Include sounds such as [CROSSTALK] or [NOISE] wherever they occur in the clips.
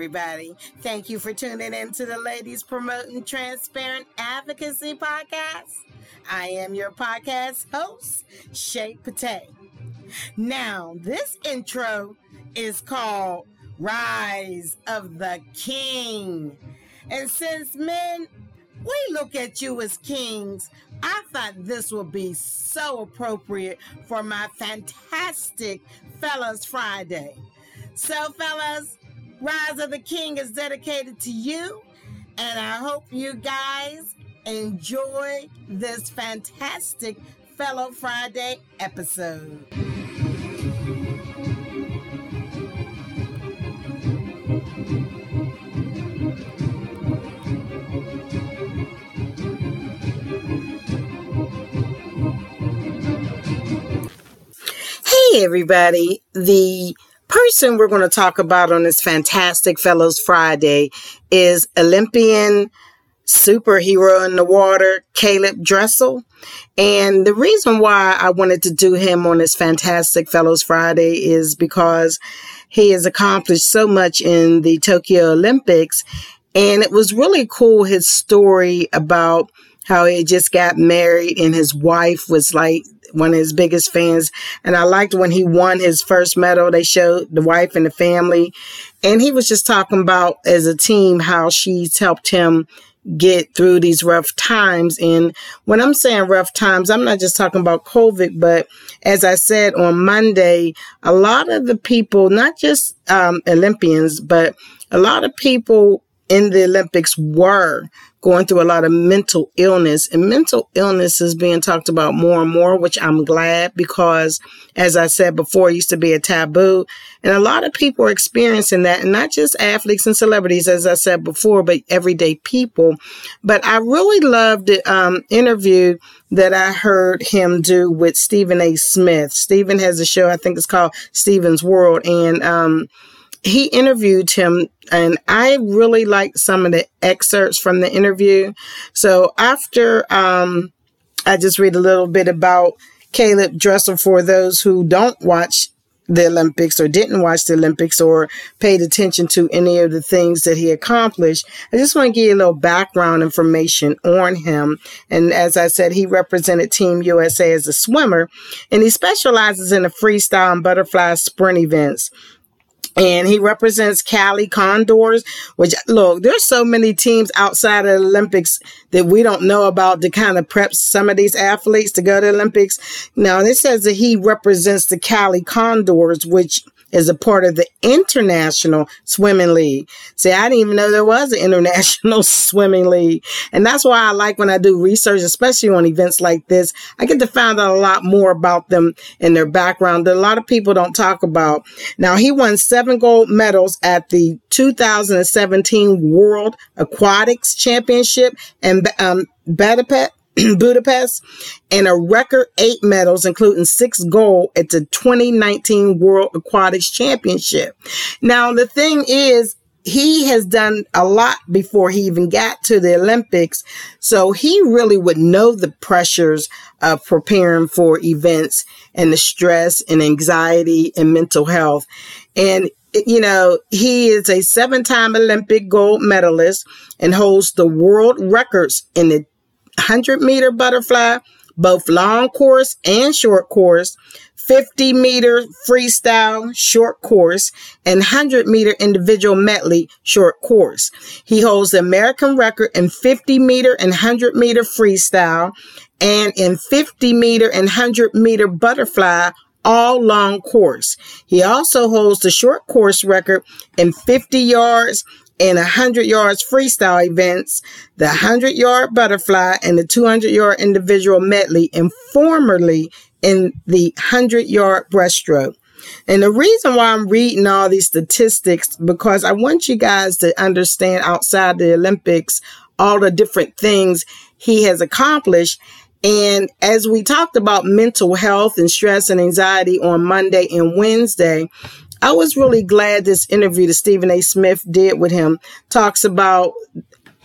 Everybody. Thank you for tuning in to the Ladies Promoting Transparent Advocacy Podcast. I am your podcast host, Shay Pate. Now, this intro is called Rise of the King. And since men, we look at you as kings, I thought this would be so appropriate for my fantastic Fellas Friday. So, fellas, Rise of the King is dedicated to you, and I hope you guys enjoy this fantastic Fellow Friday episode. Hey, everybody. The person we're going to talk about on this fantastic Fellows Friday is Olympian superhero in the water, Caleb Dressel. And the reason why I wanted to do him on this fantastic Fellows Friday is because he has accomplished so much in the Tokyo Olympics. And it was really cool his story about how he just got married and his wife was like one of his biggest fans. And I liked when he won his first medal, they showed the wife and the family. And he was just talking about as a team how she's helped him get through these rough times. And when I'm saying rough times, I'm not just talking about COVID, but as I said on Monday, a lot of the people, not just um, Olympians, but a lot of people in the Olympics were going through a lot of mental illness and mental illness is being talked about more and more, which I'm glad because as I said before, it used to be a taboo and a lot of people are experiencing that and not just athletes and celebrities, as I said before, but everyday people. But I really loved the um, interview that I heard him do with Stephen A. Smith. Stephen has a show, I think it's called Stephen's World. And, um, he interviewed him and I really liked some of the excerpts from the interview. So after, um, I just read a little bit about Caleb Dressel for those who don't watch the Olympics or didn't watch the Olympics or paid attention to any of the things that he accomplished. I just want to give you a little background information on him. And as I said, he represented Team USA as a swimmer and he specializes in the freestyle and butterfly sprint events and he represents Cali Condors, which look, there's so many teams outside of the Olympics that we don't know about to kind of prep some of these athletes to go to Olympics. Now, this says that he represents the Cali Condors, which is a part of the International Swimming League. See, I didn't even know there was an [LAUGHS] International Swimming League. And that's why I like when I do research, especially on events like this. I get to find out a lot more about them and their background that a lot of people don't talk about. Now, he won seven gold medals at the 2017 World Aquatics Championship and um, Budapest [CLEARS THROAT] Budapest and a record eight medals, including six gold at the 2019 World Aquatics Championship. Now, the thing is, he has done a lot before he even got to the Olympics. So he really would know the pressures of preparing for events and the stress and anxiety and mental health. And you know, he is a seven time Olympic gold medalist and holds the world records in the 100 meter butterfly, both long course and short course, 50 meter freestyle short course, and 100 meter individual medley short course. He holds the American record in 50 meter and 100 meter freestyle and in 50 meter and 100 meter butterfly all long course. He also holds the short course record in 50 yards in 100 yards freestyle events, the 100 yard butterfly and the 200 yard individual medley, and formerly in the 100 yard breaststroke. And the reason why I'm reading all these statistics, because I want you guys to understand outside the Olympics, all the different things he has accomplished. And as we talked about mental health and stress and anxiety on Monday and Wednesday, I was really glad this interview that Stephen A. Smith did with him talks about,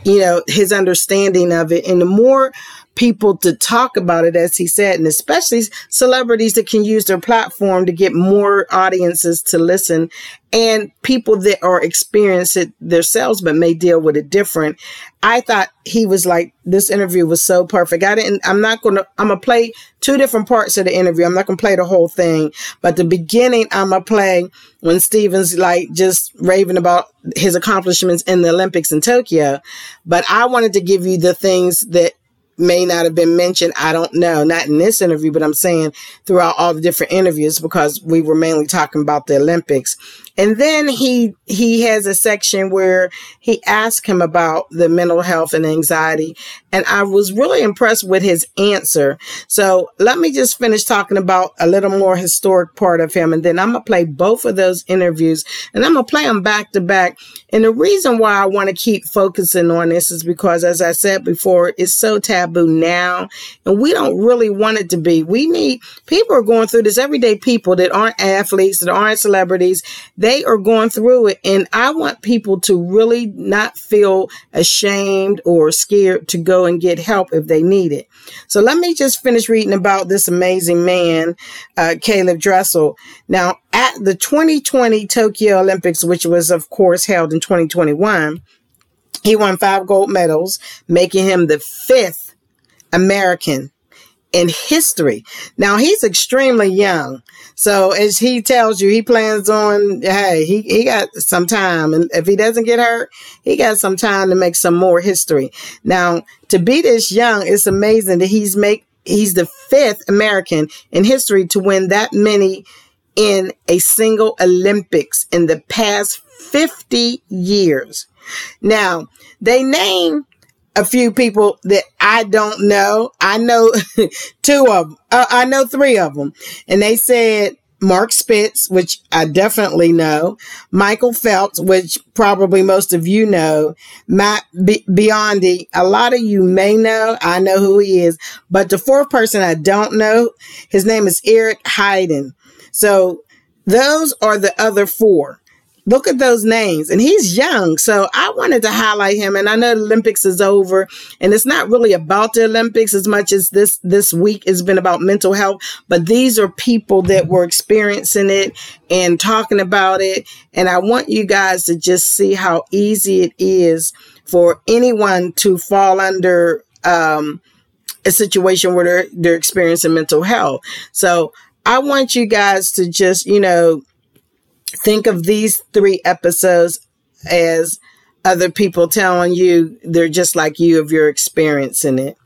you know, his understanding of it. And the more people to talk about it, as he said, and especially celebrities that can use their platform to get more audiences to listen and people that are experiencing it themselves but may deal with it different. I thought he was like, this interview was so perfect. I didn't, I'm not going to, I'm going to play two different parts of the interview. I'm not going to play the whole thing, but the beginning, I'm going to play when Stephen's like just raving about his accomplishments in the Olympics in Tokyo. But I wanted to give you the things that may not have been mentioned. I don't know. Not in this interview, but I'm saying throughout all the different interviews because we were mainly talking about the Olympics. And then he, he has a section where he asked him about the mental health and anxiety. And I was really impressed with his answer. So let me just finish talking about a little more historic part of him. And then I'm going to play both of those interviews and I'm going to play them back to back. And the reason why I want to keep focusing on this is because, as I said before, it's so taboo now and we don't really want it to be. We need people are going through this everyday people that aren't athletes, that aren't celebrities are going through it. And I want people to really not feel ashamed or scared to go and get help if they need it. So let me just finish reading about this amazing man, uh, Caleb Dressel. Now, at the 2020 Tokyo Olympics, which was, of course, held in 2021, he won five gold medals, making him the fifth American in history. Now he's extremely young. So as he tells you, he plans on, hey, he, he got some time. And if he doesn't get hurt, he got some time to make some more history. Now to be this young, it's amazing that he's make, he's the fifth American in history to win that many in a single Olympics in the past 50 years. Now they name a few people that I don't know. I know [LAUGHS] two of them. Uh, I know three of them. And they said Mark Spitz, which I definitely know, Michael Phelps, which probably most of you know, Matt B- Biondi. A lot of you may know. I know who he is. But the fourth person I don't know, his name is Eric Heiden. So those are the other four look at those names. And he's young so i wanted to highlight him. And i know the olympics is over and it's not really about the olympics as much as this this week has been about mental health but these are people that were experiencing it and talking about it. And i want you guys to just see how easy it is for anyone to fall under um, a situation where they're, they're experiencing mental health. So i want you guys to just you know think of these three episodes as other people telling you they're just like you if you're experiencing it.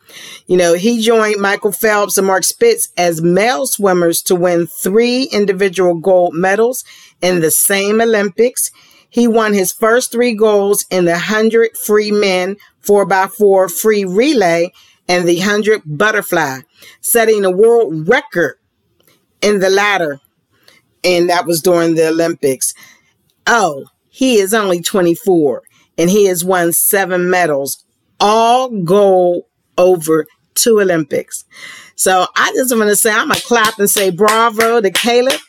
You know, he joined Michael Phelps and Mark Spitz as male swimmers to win three individual gold medals in the same Olympics. He won his first three goals in the 100 free men 4x4 free relay and the 100 butterfly, setting a world record in the latter and that was during the Olympics. Oh, he is only 24 and he has won seven medals, all gold over two Olympics. So I just want to say, I'm going to clap and say bravo to Caleb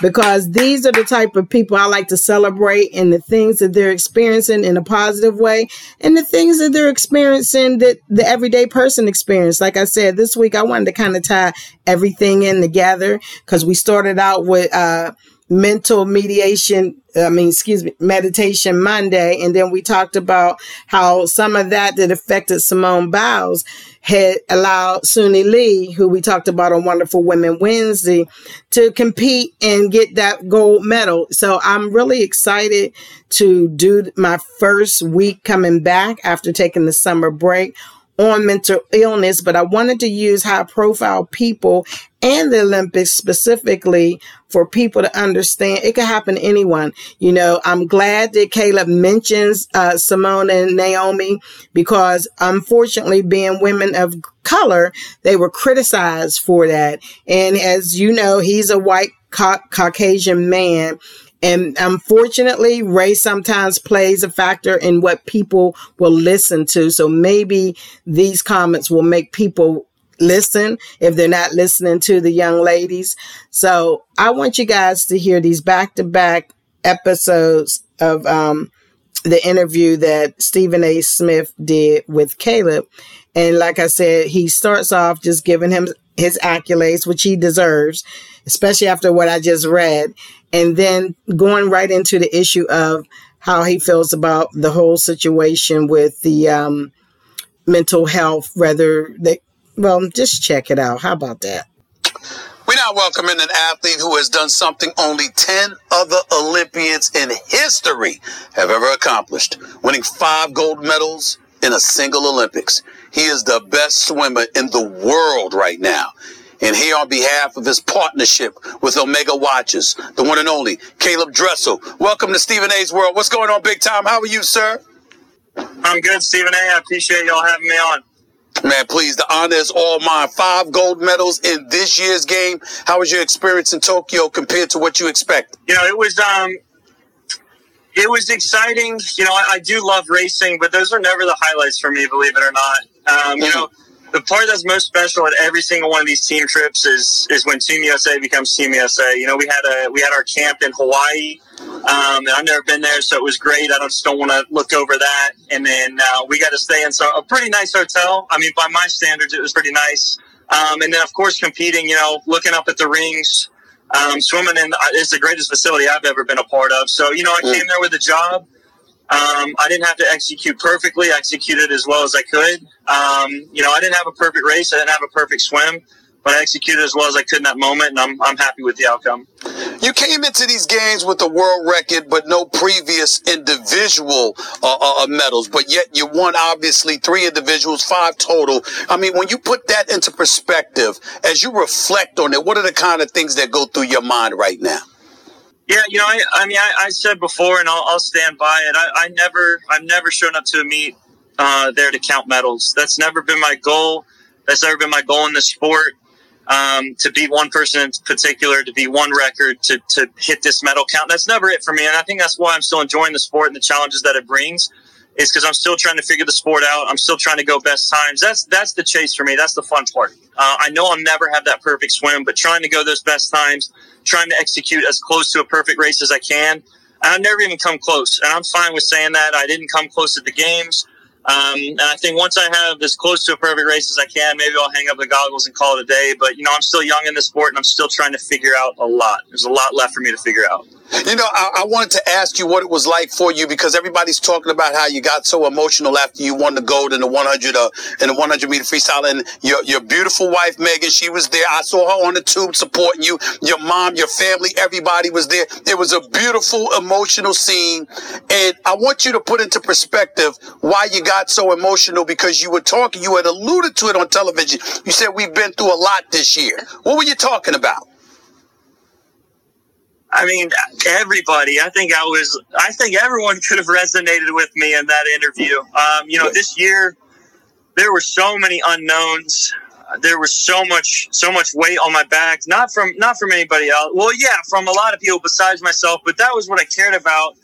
because these are the type of people I like to celebrate and the things that they're experiencing in a positive way and the things that they're experiencing that the everyday person experience. Like I said, this week I wanted to kind of tie everything in together because we started out with, uh, mental mediation I mean, excuse me, meditation Monday. And then we talked about how some of that that affected Simone Biles had allowed Suni Lee, who we talked about on Wonderful Women Wednesday, to compete and get that gold medal. So I'm really excited to do my first week coming back after taking the summer break on mental illness, but I wanted to use high profile people and the Olympics specifically for people to understand it could happen to anyone. You know, I'm glad that Caleb mentions uh, Simone and Naomi because unfortunately, being women of color, they were criticized for that. And as you know, he's a white ca- Caucasian man and unfortunately, race sometimes plays a factor in what people will listen to. So maybe these comments will make people listen if they're not listening to the young ladies. So I want you guys to hear these back to back episodes of um, the interview that Stephen A. Smith did with Caleb. And like I said, he starts off just giving him his accolades, which he deserves, especially after what I just read. And then going right into the issue of how he feels about the whole situation with the um, mental health, whether they, well, just check it out. How about that? We now welcome in an athlete who has done something only 10 other Olympians in history have ever accomplished, winning five gold medals in a single Olympics. He is the best swimmer in the world right now. And here on behalf of his partnership with Omega Watches, the one and only Caleb Dressel. Welcome to Stephen A's World. What's going on, big time? How are you, sir? I'm good, Stephen A. I appreciate y'all having me on. Man, please, the honor is all mine. Five gold medals in this year's game. How was your experience in Tokyo compared to what you expect? You know, it was um, it was exciting. You know, I, I do love racing, but those are never the highlights for me, believe it or not. Um, you know, the part that's most special at every single one of these team trips is is when Team USA becomes Team USA. You know, we had a we had our camp in Hawaii. Um, and I've never been there, so it was great. I just don't want to look over that. And then uh, we got to stay in so, a pretty nice hotel. I mean, by my standards, it was pretty nice. Um, and then, of course, competing. You know, looking up at the rings, um, swimming in uh, is the greatest facility I've ever been a part of. So, you know, I came there with a job. Um, I didn't have to execute perfectly. I executed as well as I could. Um, you know, I didn't have a perfect race. I didn't have a perfect swim, but I executed as well as I could in that moment, and I'm, I'm happy with the outcome. You came into these games with a world record, but no previous individual uh, uh, uh, medals, but yet you won obviously three individuals, five total. I mean, when you put that into perspective, as you reflect on it, what are the kind of things that go through your mind right now? Yeah, you know, I, I mean, I, I, said before, and I'll, I'll stand by it. I, I, never, I've never shown up to a meet uh, there to count medals. That's never been my goal. That's never been my goal in the sport. Um, to beat one person in particular, to be one record, to, to hit this medal count. That's never it for me. And I think that's why I'm still enjoying the sport and the challenges that it brings is because I'm still trying to figure the sport out. I'm still trying to go best times. That's, that's the chase for me. That's the fun part. Uh, I know I'll never have that perfect swim, but trying to go those best times, trying to execute as close to a perfect race as I can. And I've never even come close. And I'm fine with saying that. I didn't come close at the games. Um, and I think once I have as close to a perfect race as I can, maybe I'll hang up the goggles and call it a day. But, you know, I'm still young in the sport and I'm still trying to figure out a lot. There's a lot left for me to figure out. You know, I, I, wanted to ask you what it was like for you because everybody's talking about how you got so emotional after you won the gold in the 100 uh, in the 100 meter freestyle, and your your beautiful wife Megan, she was there. I saw her on the tube supporting you. Your mom, your family, everybody was there. It was a beautiful, emotional scene, and I want you to put into perspective why you got so emotional because you were talking. You had alluded to it on television. You said we've been through a lot this year. What were you talking about? I mean, everybody. I think I was. I think everyone could have resonated with me in that interview. Um, you know, this year there were so many unknowns. There was so much, so much weight on my back. Not from, not from anybody else. Well, yeah, from a lot of people besides myself. But that was what I cared about.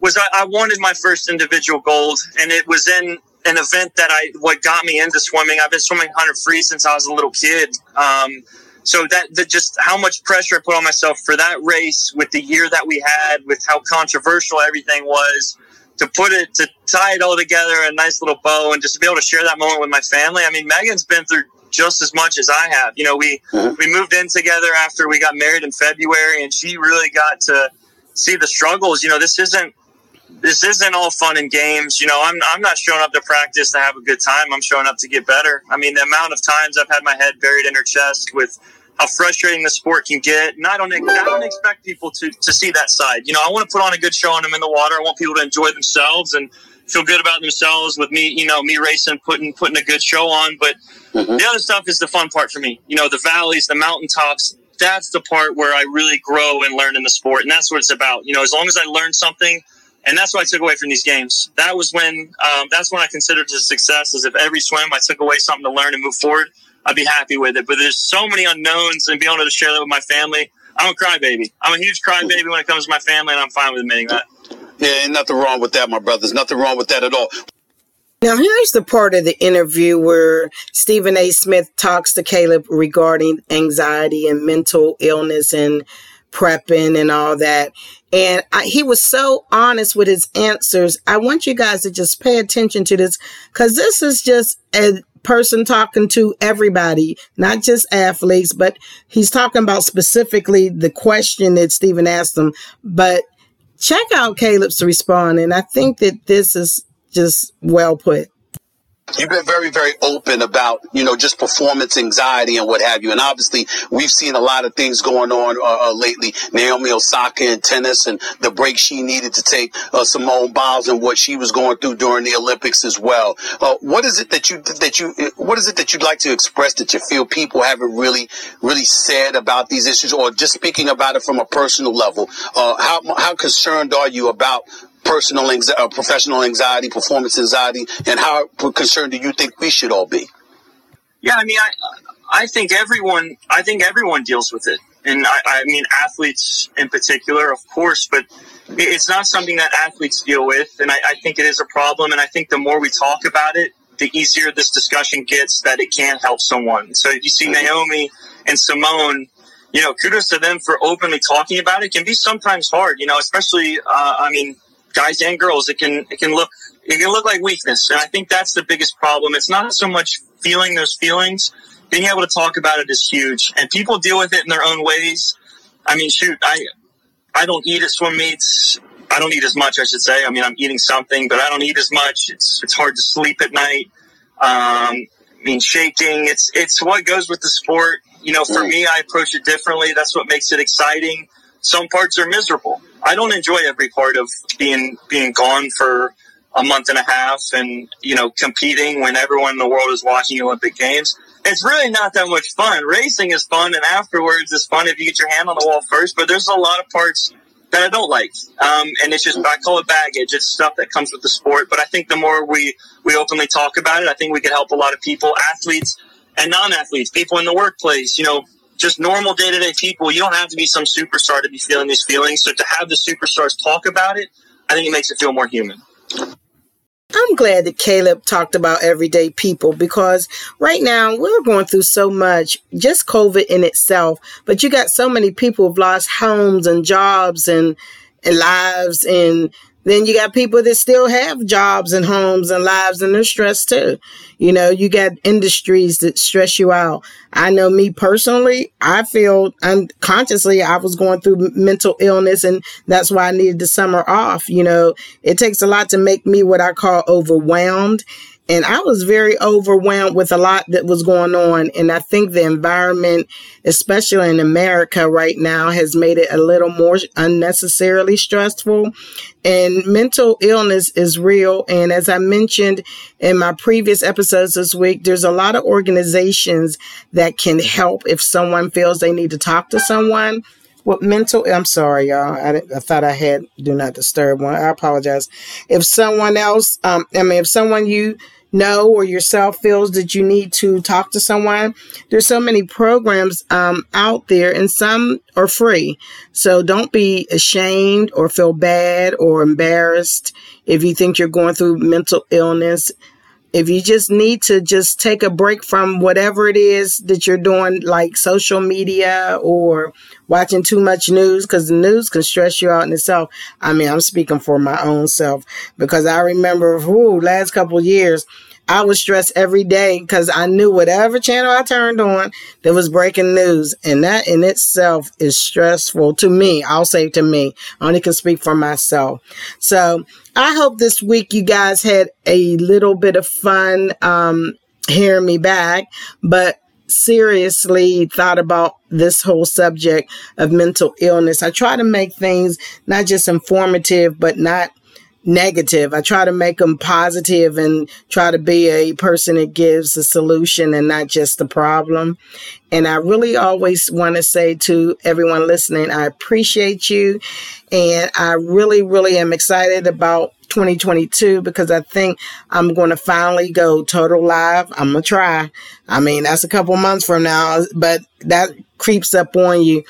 Was I, I wanted my first individual gold, and it was in an event that I what got me into swimming. I've been swimming hundred free since I was a little kid. Um, so that, that just how much pressure I put on myself for that race with the year that we had, with how controversial everything was, to put it to tie it all together a nice little bow, and just to be able to share that moment with my family. I mean, Megan's been through just as much as I have. You know, we mm-hmm. we moved in together after we got married in February, and she really got to see the struggles. You know, this isn't this isn't all fun and games. You know, I'm, I'm not showing up to practice to have a good time. I'm showing up to get better. I mean, the amount of times I've had my head buried in her chest with how frustrating the sport can get. And I don't, I don't expect people to, to see that side. You know, I want to put on a good show on them in the water. I want people to enjoy themselves and feel good about themselves with me, you know, me racing, putting, putting a good show on. But mm-hmm. the other stuff is the fun part for me. You know, the valleys, the mountaintops, that's the part where I really grow and learn in the sport. And that's what it's about. You know, as long as I learn something, and that's what I took away from these games. That was when um, that's when I considered it a success. Is if every swim I took away something to learn and move forward, I'd be happy with it. But there's so many unknowns, and being able to share that with my family, I'm a crybaby. I'm a huge crybaby when it comes to my family, and I'm fine with admitting that. Yeah, ain't nothing wrong with that, my brothers. Nothing wrong with that at all. Now, here's the part of the interview where Stephen A. Smith talks to Caleb regarding anxiety and mental illness and prepping and all that. And I, he was so honest with his answers. I want you guys to just pay attention to this because this is just a person talking to everybody, not just athletes, but he's talking about specifically the question that Stephen asked him. But check out Caleb's response. And I think that this is just well put you've been very, very open about, you know, just performance anxiety and what have you. And obviously, we've seen a lot of things going on uh, uh, lately. Naomi Osaka in tennis and the break she needed to take, uh, Simone Biles and what she was going through during the Olympics as well. Uh, what is it that you that you what is it that you'd like to express that you feel people haven't really really said about these issues, or just speaking about it from a personal level? Uh, how how concerned are you about personal anxiety, uh, professional anxiety, performance anxiety, and how concerned do you think we should all be? Yeah, I mean, I, I think everyone, I think everyone deals with it, and I, I mean, athletes in particular, of course, but it's not something that athletes deal with, and I, I think it is a problem. And I think the more we talk about it, the easier this discussion gets that it can help someone. So if you see Naomi and Simone you know, kudos to them for openly talking about it. it can be sometimes hard, you know, especially, uh, I mean, guys and girls, it can it can look it can look like weakness, and I think that's the biggest problem. It's not so much feeling those feelings; being able to talk about it is huge, and people deal with it in their own ways. I mean, shoot, I I don't eat at swim meets. I don't eat as much, I should say. I mean, I'm eating something, but I don't eat as much. It's it's hard to sleep at night. Um, I mean, shaking. It's it's what goes with the sport. You know, for me, I approach it differently. That's what makes it exciting. Some parts are miserable I don't enjoy every part of being being gone for a month and a half and you know competing when everyone in the world is watching Olympic Games. It's really not that much fun. Racing is fun, and afterwards it's fun if you get your hand on the wall first. But there's a lot of parts that I don't like, um, and it's just I call it baggage. It's stuff that comes with the sport. But I think the more we we openly talk about it, I think we could help a lot of people, athletes and non-athletes, people in the workplace. You know, just normal day to day people. You don't have to be some superstar to be feeling these feelings. So to have the superstars talk about it, I think it makes it feel more human. I'm glad that Caleb talked about everyday people because right now we're going through so much, just COVID in itself, but you got so many people who've lost homes and jobs and, and lives and then you got people that still have jobs and homes and lives and they're stressed too. You know, you got industries that stress you out. I know me personally, I feel unconsciously I was going through mental illness and that's why I needed the summer off. You know, it takes a lot to make me what I call overwhelmed and I was very overwhelmed with a lot that was going on. And I think the environment, especially in America right now, has made it a little more unnecessarily stressful. And mental illness is real. And as I mentioned in my previous episodes this week, there's a lot of organizations that can help if someone feels they need to talk to someone with mental i'm sorry y'all. I, I, thought i had do not disturb one. I apologize. If someone else um i mean if someone you know or yourself feels that you need to talk to someone, there's so many programs um, out there and some are free. So don't be ashamed or feel bad or embarrassed if you think you're going through mental illness if you just need to just take a break from whatever it is that you're doing, like social media or watching too much news, because the news can stress you out in itself. I mean, I'm speaking for my own self because I remember, whoo, last couple years, I was stressed every day because I knew whatever channel I turned on, there was breaking news. And that in itself is stressful to me. I'll say to me. I only can speak for myself. So I hope this week you guys had a little bit of fun, um, hearing me back, but seriously thought about this whole subject of mental illness. I try to make things not just informative, but not negative. I try to make them positive and try to be a person that gives a solution and not just the problem. And I really always want to say to everyone listening, I appreciate you. And I really, really am excited about 2022 because I think I'm going to finally go total live. I'm going to try. I mean, that's a couple months from now, but that creeps up on you.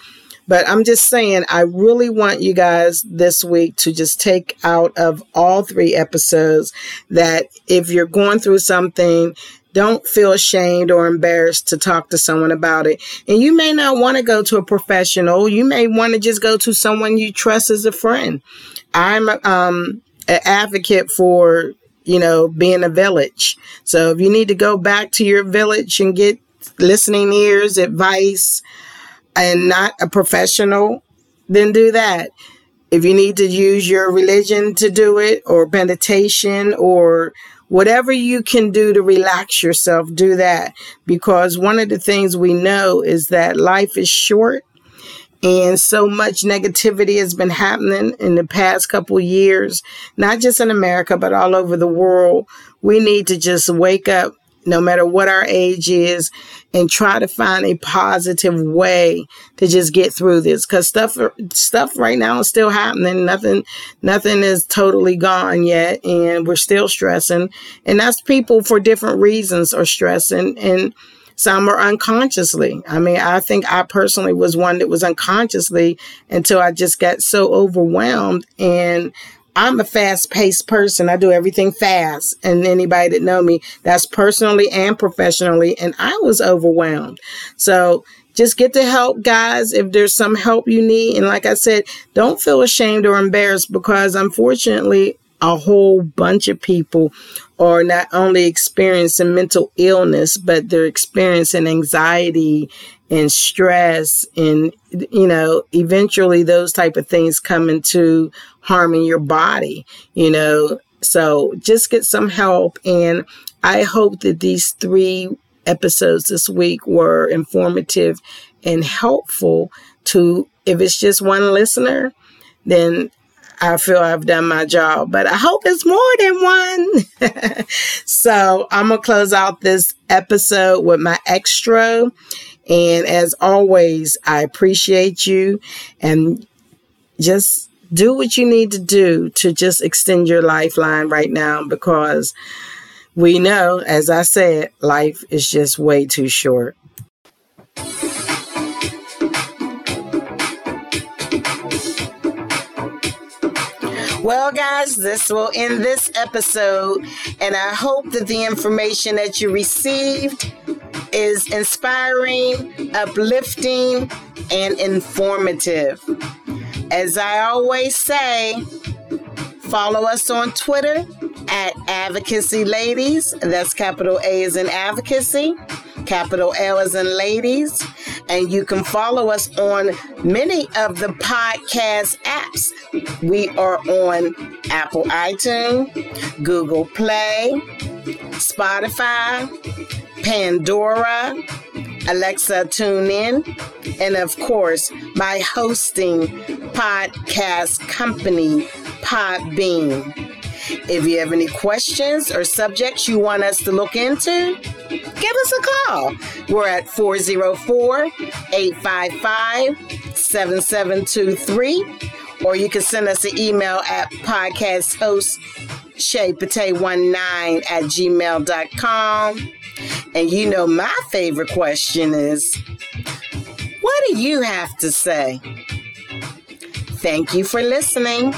But I'm just saying, I really want you guys this week to just take out of all three episodes that if you're going through something, don't feel ashamed or embarrassed to talk to someone about it. And you may not want to go to a professional. You may want to just go to someone you trust as a friend. I'm um, an advocate for, you know, being a village. So if you need to go back to your village and get listening ears, advice, and not a professional, then do that. If you need to use your religion to do it or meditation or whatever you can do to relax yourself, do that. Because one of the things we know is that life is short and so much negativity has been happening in the past couple years, not just in America, but all over the world. We need to just wake up no matter what our age is and try to find a positive way to just get through this. Because stuff stuff right now is still happening. Nothing nothing is totally gone yet and we're still stressing. And that's people for different reasons are stressing and some are unconsciously. I mean, I think I personally was one that was unconsciously until I just got so overwhelmed and I'm a fast paced person. I do everything fast. And anybody that know me, that's personally and professionally. And I was overwhelmed. So just get the help, guys, if there's some help you need. And like I said, don't feel ashamed or embarrassed because unfortunately, a whole bunch of people are not only experiencing mental illness, but they're experiencing anxiety and stress and you know eventually those type of things come into harming your body you know so just get some help and i hope that these three episodes this week were informative and helpful to if it's just one listener then I feel I've done my job, but I hope it's more than one. [LAUGHS] so I'm going to close out this episode with my extra. And as always, I appreciate you and just do what you need to do to just extend your lifeline right now because we know, as I said, life is just way too short. Well, guys, this will end this episode, and I hope that the information that you received is inspiring, uplifting, and informative. As I always say, follow us on Twitter at Advocacy Ladies. That's capital A is in advocacy, capital L is in ladies. And you can follow us on many of the podcast apps. We are on Apple iTunes, Google Play, Spotify, Pandora, Alexa Tune In, and of course, my hosting podcast company, Podbean. If you have any questions or subjects you want us to look into, give us a call. We're at 404 855 7723, or you can send us an email at podcasthost shaypate19 at gmail.com. And you know, my favorite question is what do you have to say? Thank you for listening.